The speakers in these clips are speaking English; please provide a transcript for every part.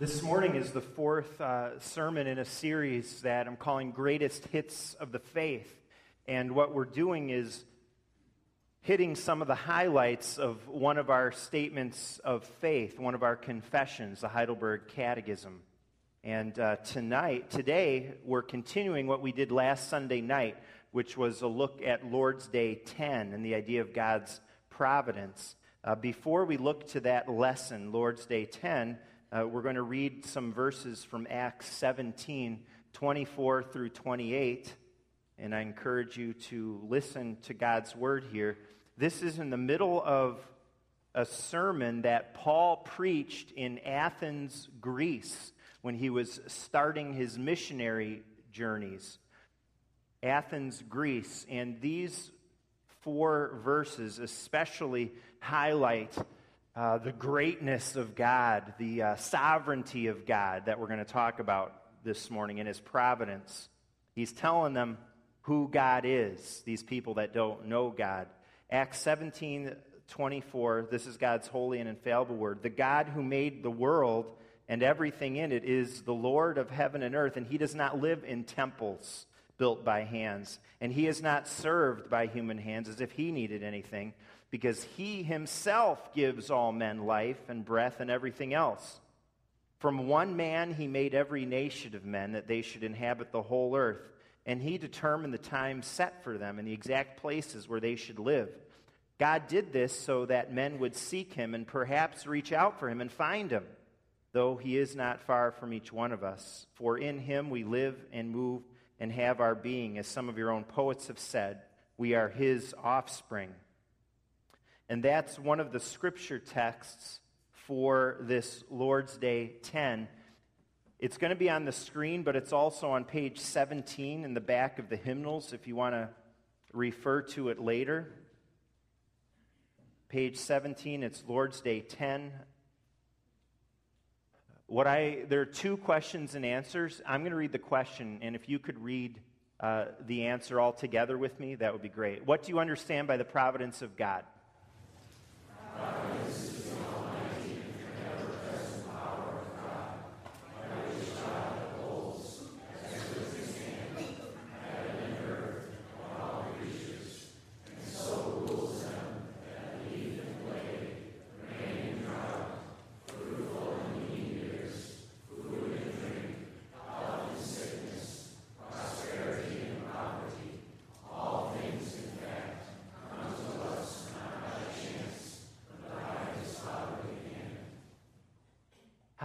This morning is the fourth uh, sermon in a series that I'm calling Greatest Hits of the Faith. And what we're doing is hitting some of the highlights of one of our statements of faith, one of our confessions, the Heidelberg Catechism. And uh, tonight, today, we're continuing what we did last Sunday night, which was a look at Lord's Day 10 and the idea of God's providence. Uh, before we look to that lesson, Lord's Day 10, uh, we're going to read some verses from Acts 17 24 through 28. And I encourage you to listen to God's word here. This is in the middle of a sermon that Paul preached in Athens, Greece, when he was starting his missionary journeys. Athens, Greece. And these four verses especially highlight uh, the greatness of God, the uh, sovereignty of God that we're going to talk about this morning in His providence. He's telling them who God is, these people that don't know God. Acts 17 24, this is God's holy and infallible word. The God who made the world and everything in it is the Lord of heaven and earth, and He does not live in temples built by hands, and He is not served by human hands as if He needed anything because he himself gives all men life and breath and everything else. From one man he made every nation of men that they should inhabit the whole earth, and he determined the time set for them and the exact places where they should live. God did this so that men would seek him and perhaps reach out for him and find him, though he is not far from each one of us. For in him we live and move and have our being, as some of your own poets have said. We are his offspring. And that's one of the scripture texts for this Lord's Day 10. It's going to be on the screen, but it's also on page 17 in the back of the hymnals if you want to refer to it later. Page 17, it's Lord's Day 10. What I there are two questions and answers. I'm going to read the question, and if you could read uh, the answer all together with me, that would be great. What do you understand by the providence of God?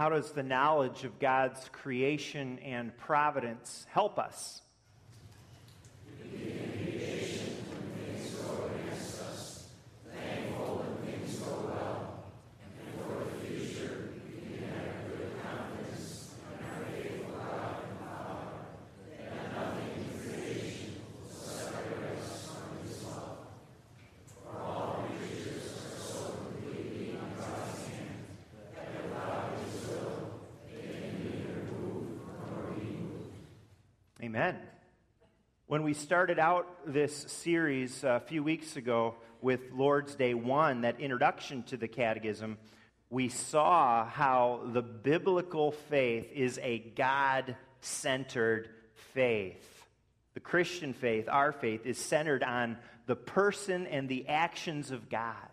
How does the knowledge of God's creation and providence help us? Amen. When we started out this series a few weeks ago with Lord's Day 1, that introduction to the Catechism, we saw how the biblical faith is a God centered faith. The Christian faith, our faith, is centered on the person and the actions of God.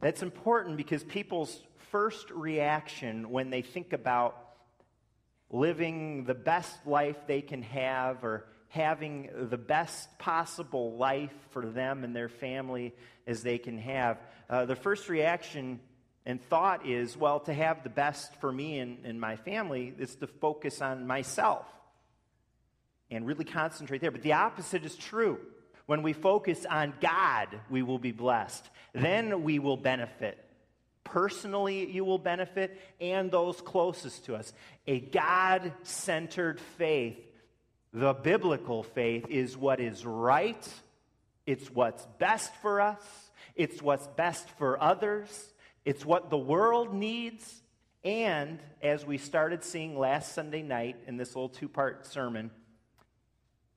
That's important because people's first reaction when they think about living the best life they can have or having the best possible life for them and their family as they can have, uh, the first reaction and thought is, well, to have the best for me and, and my family is to focus on myself and really concentrate there. But the opposite is true. When we focus on God, we will be blessed. Then we will benefit personally you will benefit, and those closest to us. A God centered faith, the biblical faith, is what is right, it's what's best for us, it's what's best for others, it's what the world needs. And as we started seeing last Sunday night in this little two part sermon,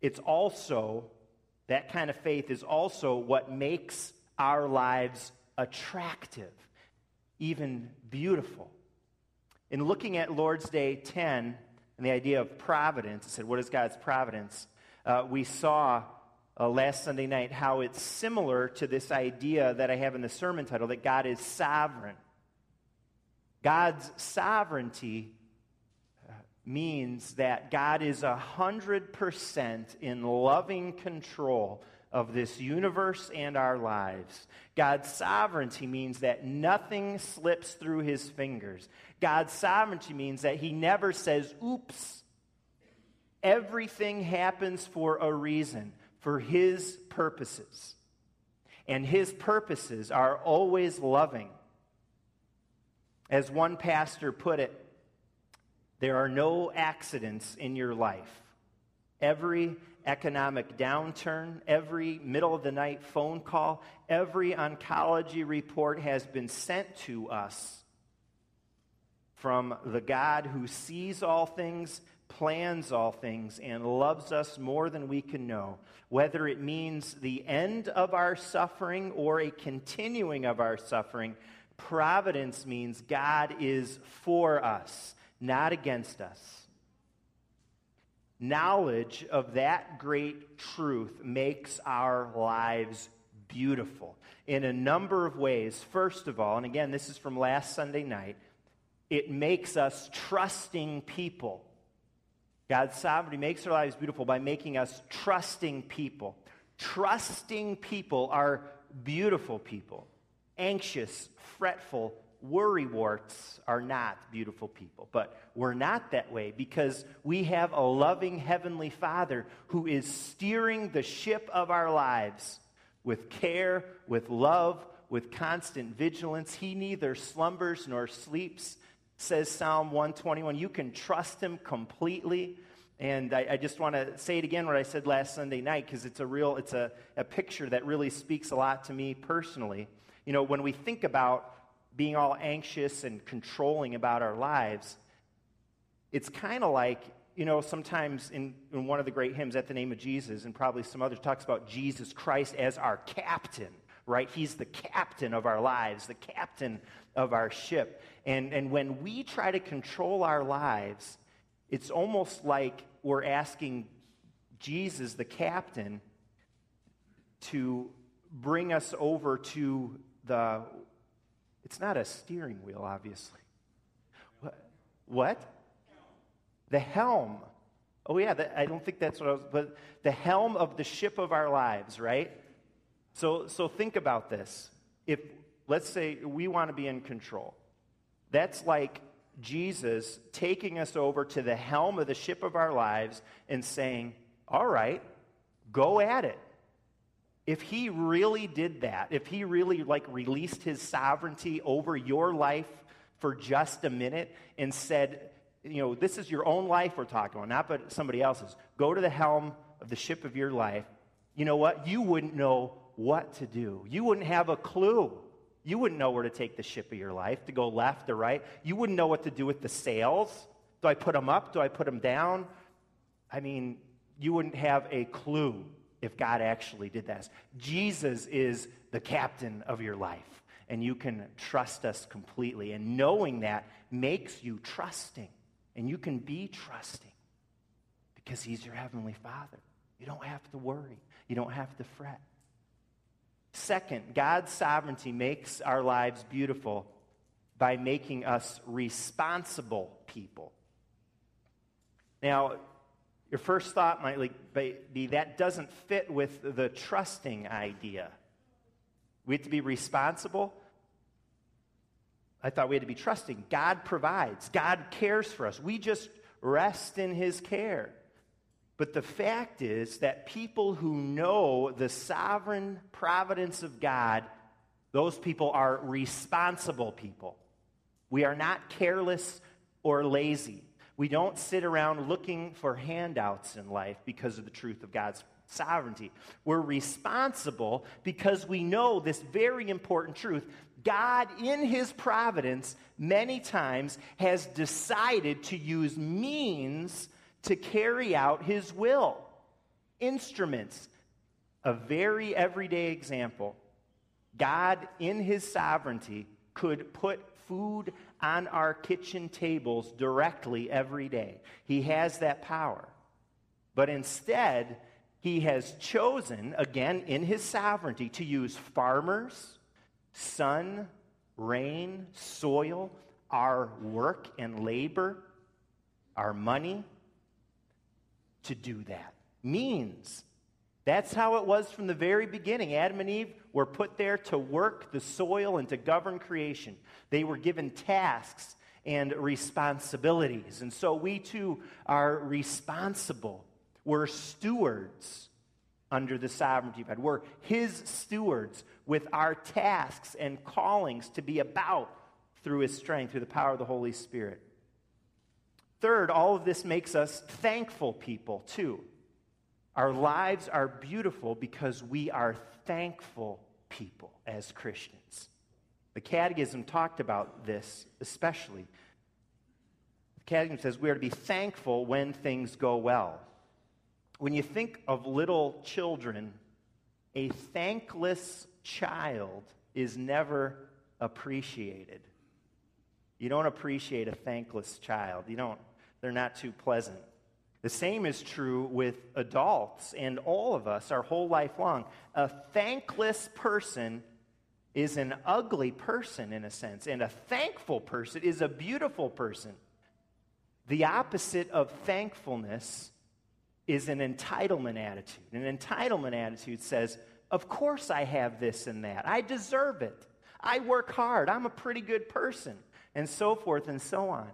it's also, that kind of faith is also what makes our lives attractive even beautiful. In looking at Lord's Day 10 and the idea of providence, I said, what is God's providence? Uh, we saw uh, last Sunday night how it's similar to this idea that I have in the sermon title that God is sovereign. God's sovereignty uh, means that God is 100% in loving control of this universe and our lives. God's sovereignty means that nothing slips through his fingers. God's sovereignty means that he never says, oops. Everything happens for a reason, for his purposes. And his purposes are always loving. As one pastor put it, there are no accidents in your life. Every economic downturn, every middle of the night phone call, every oncology report has been sent to us from the God who sees all things, plans all things, and loves us more than we can know. Whether it means the end of our suffering or a continuing of our suffering, providence means God is for us, not against us. Knowledge of that great truth makes our lives beautiful in a number of ways. First of all, and again, this is from last Sunday night, it makes us trusting people. God's sovereignty makes our lives beautiful by making us trusting people. Trusting people are beautiful people, anxious, fretful, worrywarts are not beautiful people. But we're not that way because we have a loving Heavenly Father who is steering the ship of our lives with care, with love, with constant vigilance. He neither slumbers nor sleeps, says Psalm 121. You can trust Him completely. And I, I just want to say it again what I said last Sunday night because it's a real, it's a, a picture that really speaks a lot to me personally. You know, when we think about being all anxious and controlling about our lives, it's kind of like, you know, sometimes in, in one of the great hymns, At the Name of Jesus, and probably some others, talks about Jesus Christ as our captain, right? He's the captain of our lives, the captain of our ship. And, and when we try to control our lives, it's almost like we're asking Jesus, the captain, to bring us over to the it's not a steering wheel, obviously. What? what? The helm. Oh, yeah, that, I don't think that's what I was, but the helm of the ship of our lives, right? So, so think about this. If, let's say, we want to be in control, that's like Jesus taking us over to the helm of the ship of our lives and saying, All right, go at it if he really did that, if he really like released his sovereignty over your life for just a minute and said, you know, this is your own life we're talking about, not but somebody else's. Go to the helm of the ship of your life. You know what? You wouldn't know what to do. You wouldn't have a clue. You wouldn't know where to take the ship of your life, to go left or right. You wouldn't know what to do with the sails. Do I put them up? Do I put them down? I mean, you wouldn't have a clue if God actually did that. Jesus is the captain of your life, and you can trust us completely. And knowing that makes you trusting, and you can be trusting because He's your Heavenly Father. You don't have to worry, you don't have to fret. Second, God's sovereignty makes our lives beautiful by making us responsible people. Now, your first thought might be that doesn't fit with the trusting idea. We have to be responsible. I thought we had to be trusting. God provides, God cares for us. We just rest in His care. But the fact is that people who know the sovereign providence of God, those people are responsible people. We are not careless or lazy. We don't sit around looking for handouts in life because of the truth of God's sovereignty. We're responsible because we know this very important truth. God, in His providence, many times has decided to use means to carry out His will. Instruments. A very everyday example. God, in His sovereignty, could put food on our kitchen tables directly every day. He has that power. But instead, he has chosen, again in his sovereignty, to use farmers, sun, rain, soil, our work and labor, our money, to do that. Means. That's how it was from the very beginning. Adam and Eve were put there to work the soil and to govern creation. They were given tasks and responsibilities. And so we too are responsible. We're stewards under the sovereignty of God. We're His stewards with our tasks and callings to be about through His strength, through the power of the Holy Spirit. Third, all of this makes us thankful people, too. Our lives are beautiful because we are thankful people as Christians. The Catechism talked about this especially. The Catechism says we are to be thankful when things go well. When you think of little children, a thankless child is never appreciated. You don't appreciate a thankless child. You don't, they're not too pleasant. The same is true with adults and all of us our whole life long. A thankless person is an ugly person in a sense, and a thankful person is a beautiful person. The opposite of thankfulness is an entitlement attitude. An entitlement attitude says, Of course I have this and that. I deserve it. I work hard. I'm a pretty good person. And so forth and so on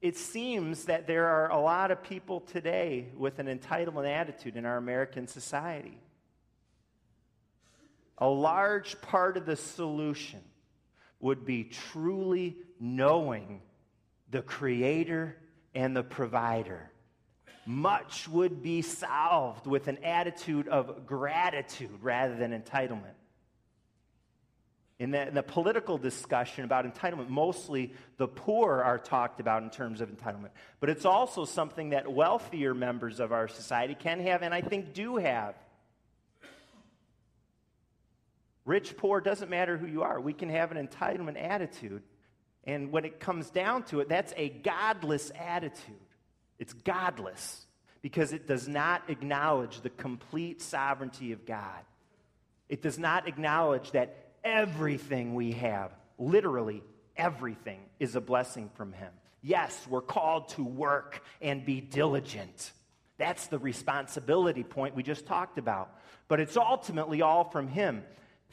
it seems that there are a lot of people today with an entitlement attitude in our American society. A large part of the solution would be truly knowing the Creator and the Provider. Much would be solved with an attitude of gratitude rather than entitlement. In the, in the, political discussion about entitlement, mostly the poor are talked about in terms of entitlement. But it's also something that wealthier members of our society can have, and I think do have. Rich, poor, doesn't matter who you are. We can have an entitlement attitude. And when it comes down to it, that's a godless attitude. It's godless because it does not acknowledge the complete sovereignty of God. It does not acknowledge that everything we have, literally everything, is a blessing from Him. Yes, we're called to work and be diligent. That's the responsibility point we just talked about. But it's ultimately all from Him.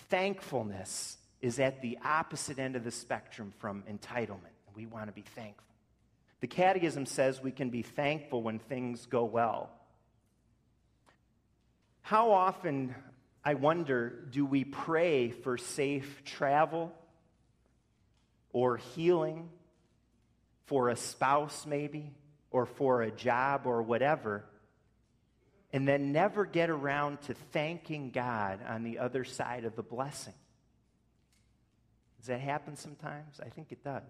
Thankfulness is at the opposite end of the spectrum from entitlement. We want to be thankful. The Catechism says we can be thankful when things go well. How often I wonder do we pray for safe travel or healing for a spouse, maybe, or for a job or whatever, and then never get around to thanking God on the other side of the blessing? Does that happen sometimes? I think it does.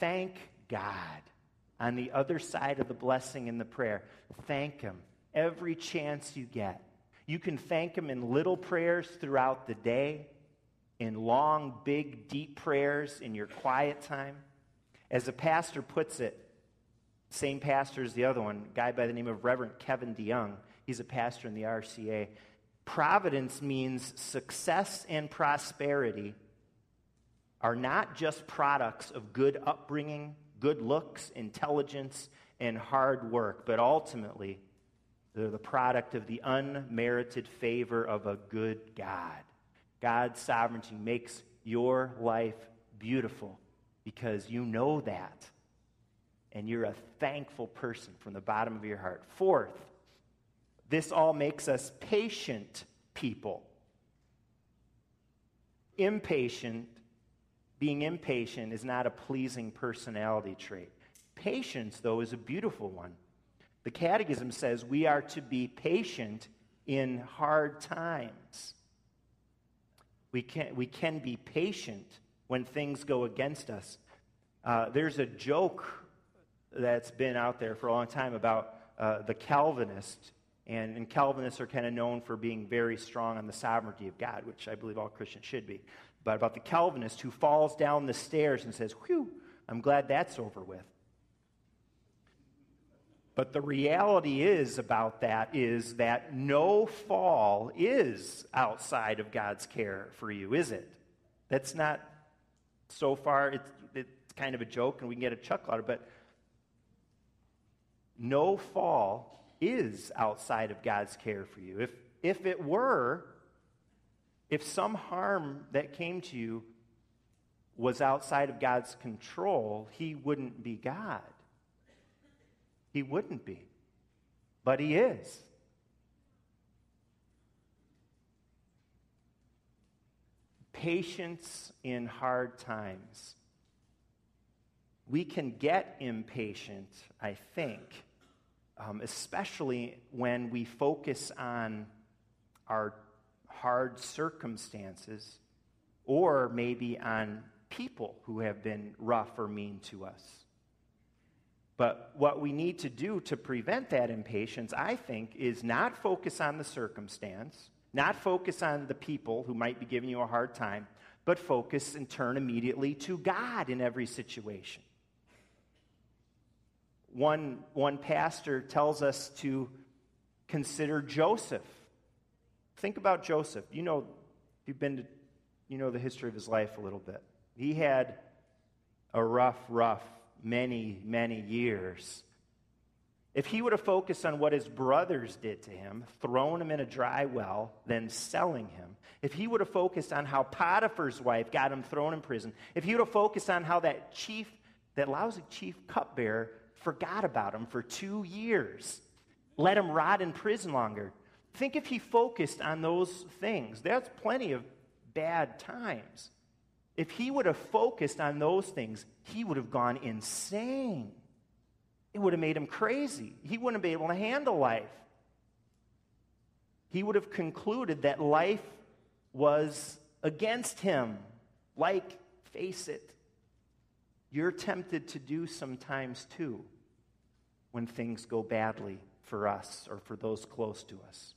Thank God on the other side of the blessing in the prayer. Thank Him every chance you get. You can thank Him in little prayers throughout the day, in long, big, deep prayers in your quiet time. As a pastor puts it, same pastor as the other one, guy by the name of Reverend Kevin DeYoung. He's a pastor in the RCA. Providence means success and prosperity are not just products of good upbringing, good looks, intelligence, and hard work, but ultimately they're the product of the unmerited favor of a good God. God's sovereignty makes your life beautiful because you know that. And you're a thankful person from the bottom of your heart. Fourth, this all makes us patient people. Impatient, being impatient is not a pleasing personality trait. Patience, though, is a beautiful one. The Catechism says we are to be patient in hard times. We can, we can be patient when things go against us. Uh, there's a joke that's been out there for a long time about uh, the Calvinist, and, and Calvinists are kind of known for being very strong on the sovereignty of God, which I believe all Christians should be. but about the Calvinist who falls down the stairs and says, Whew, I'm glad that's over with. But the reality is about that is that no fall is outside of God's care for you, is it? That's not so far, it's, it's kind of a joke and we can get a chuckle out of it, but no fall is outside of God's care for you. If, if it were, if some harm that came to you was outside of God's control, He wouldn't be God. He wouldn't be. But He is. Patience in hard times. We can get impatient, I think, um, especially when we focus on our hard circumstances or maybe on people who have been rough or mean to us. But what we need to do to prevent that impatience, I think, is not focus on the circumstance, not focus on the people who might be giving you a hard time, but focus and turn immediately to God in every situation. One, one pastor tells us to consider Joseph Think about Joseph. You know, you've been to, you know the history of his life a little bit. He had a rough, rough, many, many years. If he would have focused on what his brothers did to him, thrown him in a dry well, then selling him, if he would have focused on how Potiphar's wife got him thrown in prison, if he would have focused on how that chief, that lousy chief cupbearer, forgot about him for two years, let him rot in prison longer, Think if he focused on those things. There's plenty of bad times. If he would have focused on those things, he would have gone insane. It would have made him crazy. He wouldn't be able to handle life. He would have concluded that life was against him. Like, face it, you're tempted to do sometimes too when things go badly for us or for those close to us.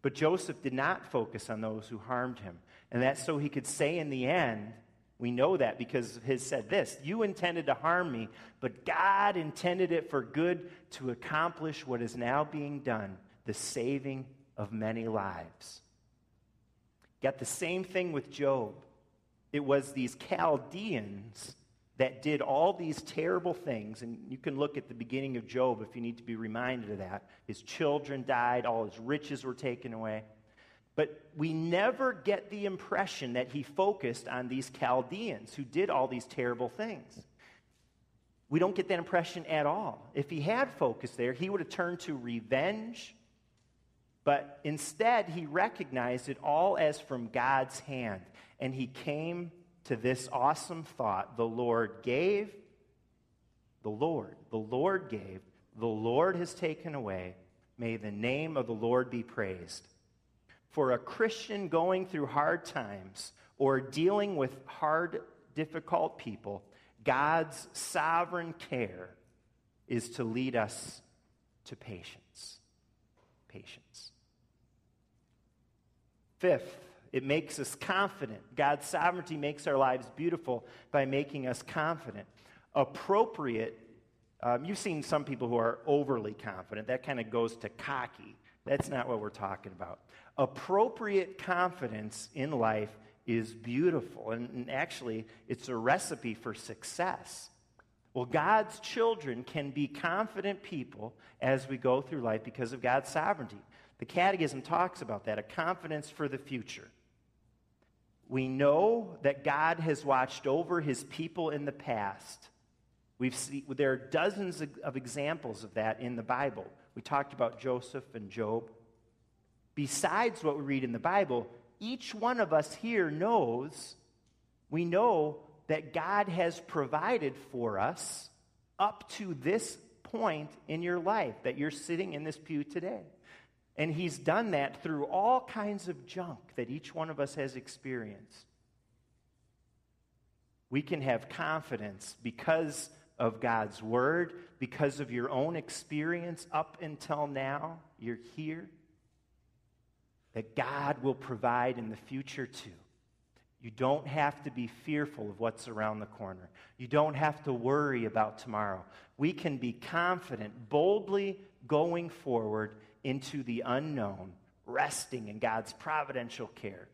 But Joseph did not focus on those who harmed him. And that's so he could say in the end, we know that because his said this You intended to harm me, but God intended it for good to accomplish what is now being done the saving of many lives. Got the same thing with Job. It was these Chaldeans that did all these terrible things. And you can look at the beginning of Job if you need to be reminded of that. His children died, all his riches were taken away. But we never get the impression that he focused on these Chaldeans who did all these terrible things. We don't get that impression at all. If he had focused there, he would have turned to revenge. But instead, he recognized it all as from God's hand. And he came to this awesome thought the Lord gave, the Lord, the Lord gave, the Lord has taken away. May the name of the Lord be praised. For a Christian going through hard times or dealing with hard, difficult people, God's sovereign care is to lead us to patience. Patience. Fifth, it makes us confident. God's sovereignty makes our lives beautiful by making us confident. Appropriate, um, you've seen some people who are overly confident. That kind of goes to cocky. That's not what we're talking about. Appropriate confidence in life is beautiful, and, and actually, it's a recipe for success. Well, God's children can be confident people as we go through life because of God's sovereignty. The Catechism talks about that a confidence for the future. We know that God has watched over his people in the past. We've see, there are dozens of examples of that in the Bible. We talked about Joseph and Job. Besides what we read in the Bible, each one of us here knows, we know that God has provided for us up to this point in your life that you're sitting in this pew today. And he's done that through all kinds of junk that each one of us has experienced. We can have confidence because of God's word, because of your own experience up until now. You're here. That God will provide in the future too. You don't have to be fearful of what's around the corner. You don't have to worry about tomorrow. We can be confident, boldly going forward into the unknown, resting in God's providential care.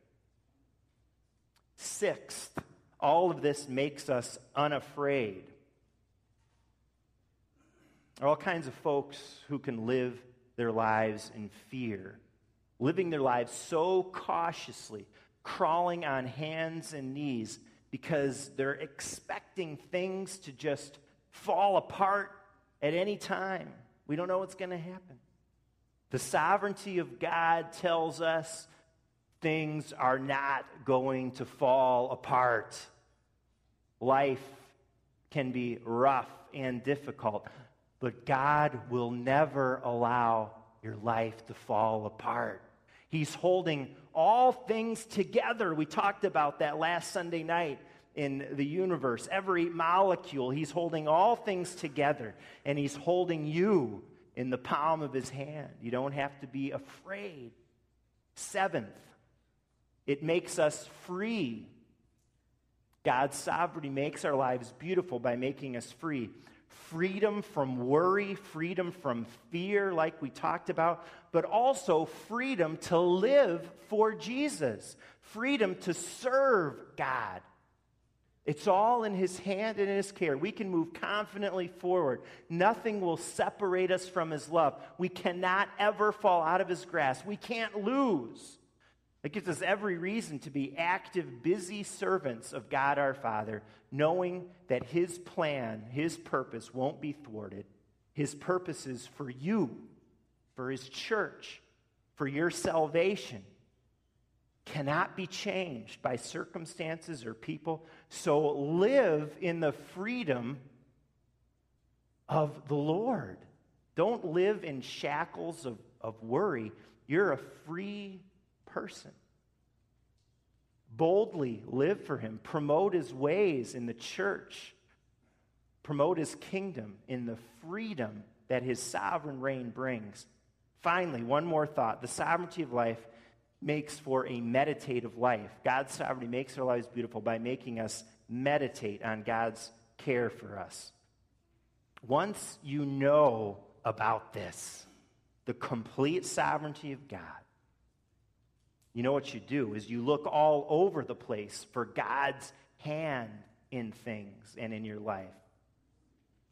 Sixth, all of this makes us unafraid. Are all kinds of folks who can live their lives in fear, living their lives so cautiously, crawling on hands and knees because they're expecting things to just fall apart at any time. We don't know what's going to happen. The sovereignty of God tells us things are not going to fall apart. Life can be rough and difficult, but God will never allow your life to fall apart. He's holding all things together. We talked about that last Sunday night in the universe. Every molecule, He's holding all things together, and He's holding you in the palm of His hand. You don't have to be afraid. Seventh, it makes us free. God's sovereignty makes our lives beautiful by making us free freedom from worry, freedom from fear, like we talked about, but also freedom to live for Jesus, freedom to serve God. It's all in His hand and in His care. We can move confidently forward. Nothing will separate us from His love. We cannot ever fall out of His grasp. We can't lose. It gives us every reason to be active, busy servants of God our Father, knowing that His plan, His purpose won't be thwarted. His purpose is for you, for His church, for your salvation, cannot be changed by circumstances or people. So live in the freedom of the Lord. Don't live in shackles of, of worry. You're a free person. Boldly live for him, promote his ways in the church, promote his kingdom in the freedom that his sovereign reign brings. Finally, one more thought the sovereignty of life makes for a meditative life. God's sovereignty makes our lives beautiful by making us meditate on God's care for us. Once you know about this, the complete sovereignty of God, you know what you do is you look all over the place for God's hand in things and in your life.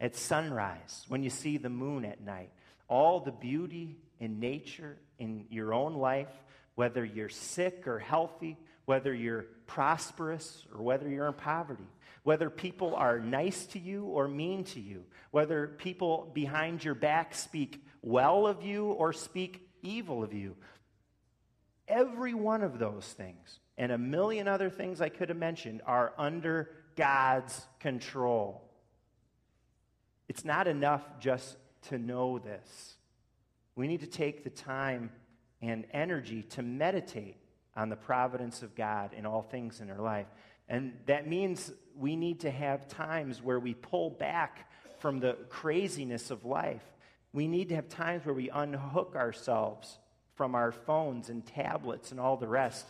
At sunrise, when you see the moon at night, all the beauty in nature in your own life, whether you're sick or healthy, whether you're prosperous or whether you're in poverty, whether people are nice to you or mean to you, whether people behind your back speak well of you or speak evil of you, Every one of those things and a million other things I could have mentioned are under God's control. It's not enough just to know this. We need to take the time and energy to meditate on the providence of God in all things in our life. And that means we need to have times where we pull back from the craziness of life. We need to have times where we unhook ourselves from our phones and tablets and all the rest,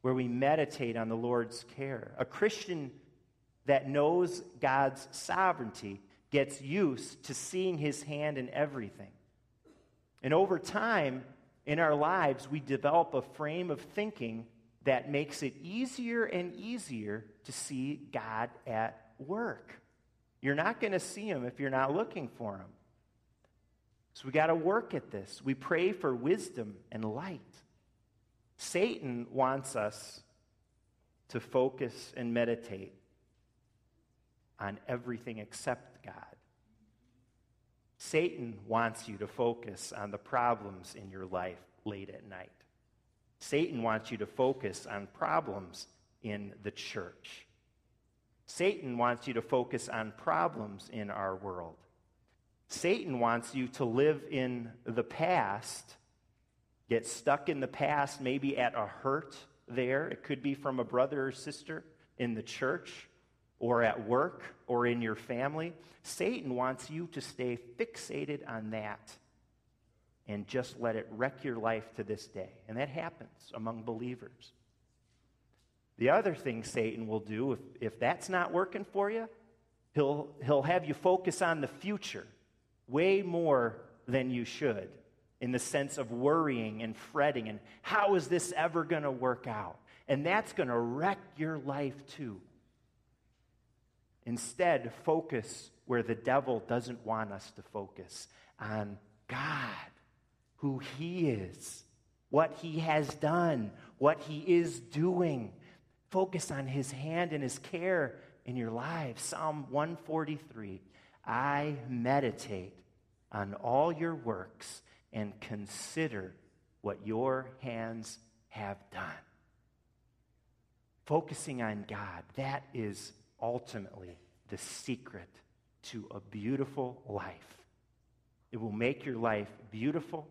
where we meditate on the Lord's care. A Christian that knows God's sovereignty gets used to seeing his hand in everything. And over time in our lives, we develop a frame of thinking that makes it easier and easier to see God at work. You're not going to see him if you're not looking for him. So we got to work at this. We pray for wisdom and light. Satan wants us to focus and meditate on everything except God. Satan wants you to focus on the problems in your life late at night. Satan wants you to focus on problems in the church. Satan wants you to focus on problems in our world. Satan wants you to live in the past, get stuck in the past, maybe at a hurt there. It could be from a brother or sister in the church or at work or in your family. Satan wants you to stay fixated on that and just let it wreck your life to this day. And that happens among believers. The other thing Satan will do, if, if that's not working for you, he'll, he'll have you focus on the future way more than you should in the sense of worrying and fretting and how is this ever going to work out? And that's going to wreck your life too. Instead, focus where the devil doesn't want us to focus on God, who He is, what He has done, what He is doing. Focus on His hand and His care in your life. Psalm 143 I meditate on all your works and consider what your hands have done. Focusing on God, that is ultimately the secret to a beautiful life. It will make your life beautiful.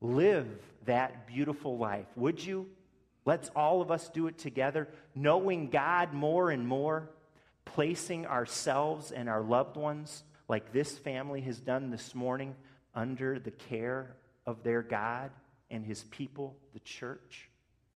Live that beautiful life. Would you? Let's all of us do it together, knowing God more and more, placing ourselves and our loved ones, like this family has done this morning, under the care of their God and his people, the church.